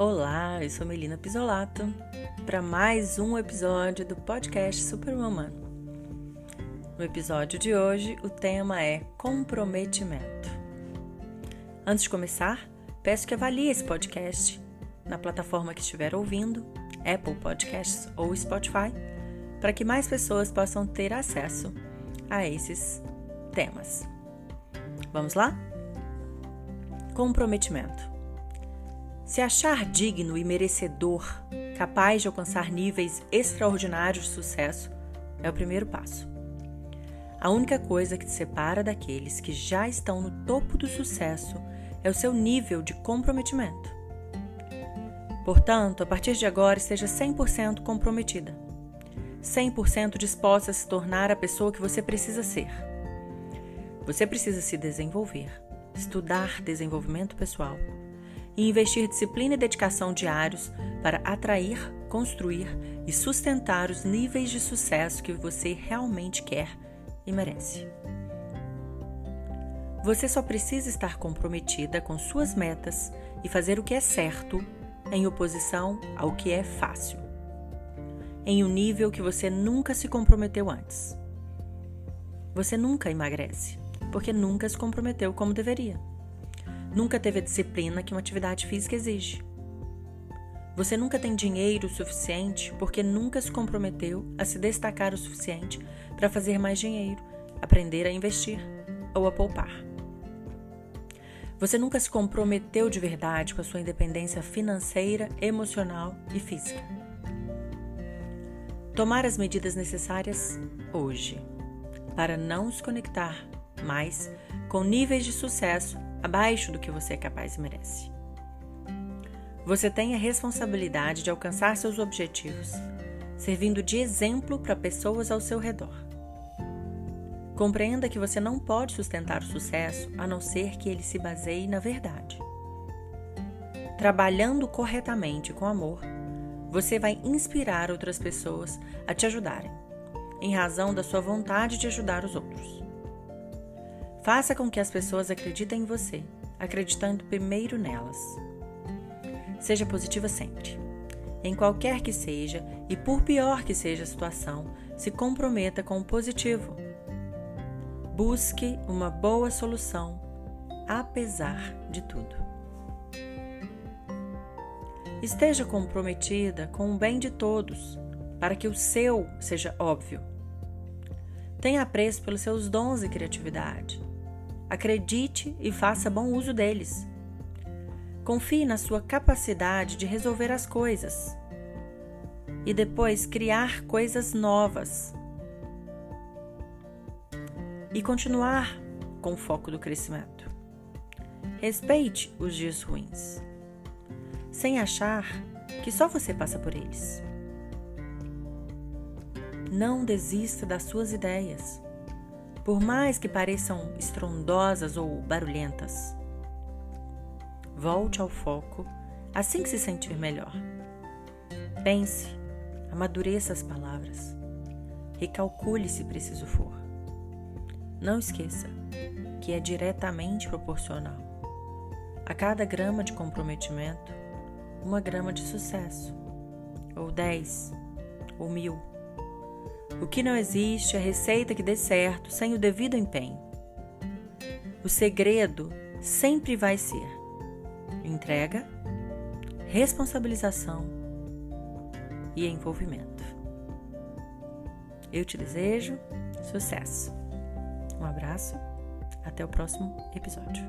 Olá, eu sou Melina Pisolato para mais um episódio do podcast Superwoman. No episódio de hoje, o tema é comprometimento. Antes de começar, peço que avalie esse podcast na plataforma que estiver ouvindo, Apple Podcasts ou Spotify, para que mais pessoas possam ter acesso a esses temas. Vamos lá? Comprometimento. Se achar digno e merecedor, capaz de alcançar níveis extraordinários de sucesso, é o primeiro passo. A única coisa que te separa daqueles que já estão no topo do sucesso é o seu nível de comprometimento. Portanto, a partir de agora, esteja 100% comprometida, 100% disposta a se tornar a pessoa que você precisa ser. Você precisa se desenvolver, estudar desenvolvimento pessoal e investir disciplina e dedicação diários para atrair, construir e sustentar os níveis de sucesso que você realmente quer e merece. Você só precisa estar comprometida com suas metas e fazer o que é certo em oposição ao que é fácil, em um nível que você nunca se comprometeu antes. Você nunca emagrece, porque nunca se comprometeu como deveria. Nunca teve a disciplina que uma atividade física exige. Você nunca tem dinheiro suficiente porque nunca se comprometeu a se destacar o suficiente para fazer mais dinheiro, aprender a investir ou a poupar. Você nunca se comprometeu de verdade com a sua independência financeira, emocional e física. Tomar as medidas necessárias hoje para não se conectar mais com níveis de sucesso abaixo do que você é capaz e merece. Você tem a responsabilidade de alcançar seus objetivos, servindo de exemplo para pessoas ao seu redor. Compreenda que você não pode sustentar o sucesso a não ser que ele se baseie na verdade. Trabalhando corretamente com amor, você vai inspirar outras pessoas a te ajudarem, em razão da sua vontade de ajudar os outros. Faça com que as pessoas acreditem em você, acreditando primeiro nelas. Seja positiva sempre. Em qualquer que seja e por pior que seja a situação, se comprometa com o positivo. Busque uma boa solução, apesar de tudo. Esteja comprometida com o bem de todos, para que o seu seja óbvio. Tenha apreço pelos seus dons e criatividade. Acredite e faça bom uso deles. Confie na sua capacidade de resolver as coisas e depois criar coisas novas. E continuar com o foco do crescimento. Respeite os dias ruins, sem achar que só você passa por eles. Não desista das suas ideias por mais que pareçam estrondosas ou barulhentas. Volte ao foco assim que se sentir melhor. Pense, amadureça as palavras, recalcule se preciso for. Não esqueça que é diretamente proporcional. A cada grama de comprometimento, uma grama de sucesso, ou dez, ou mil. O que não existe é receita que dê certo sem o devido empenho. O segredo sempre vai ser entrega, responsabilização e envolvimento. Eu te desejo sucesso. Um abraço, até o próximo episódio.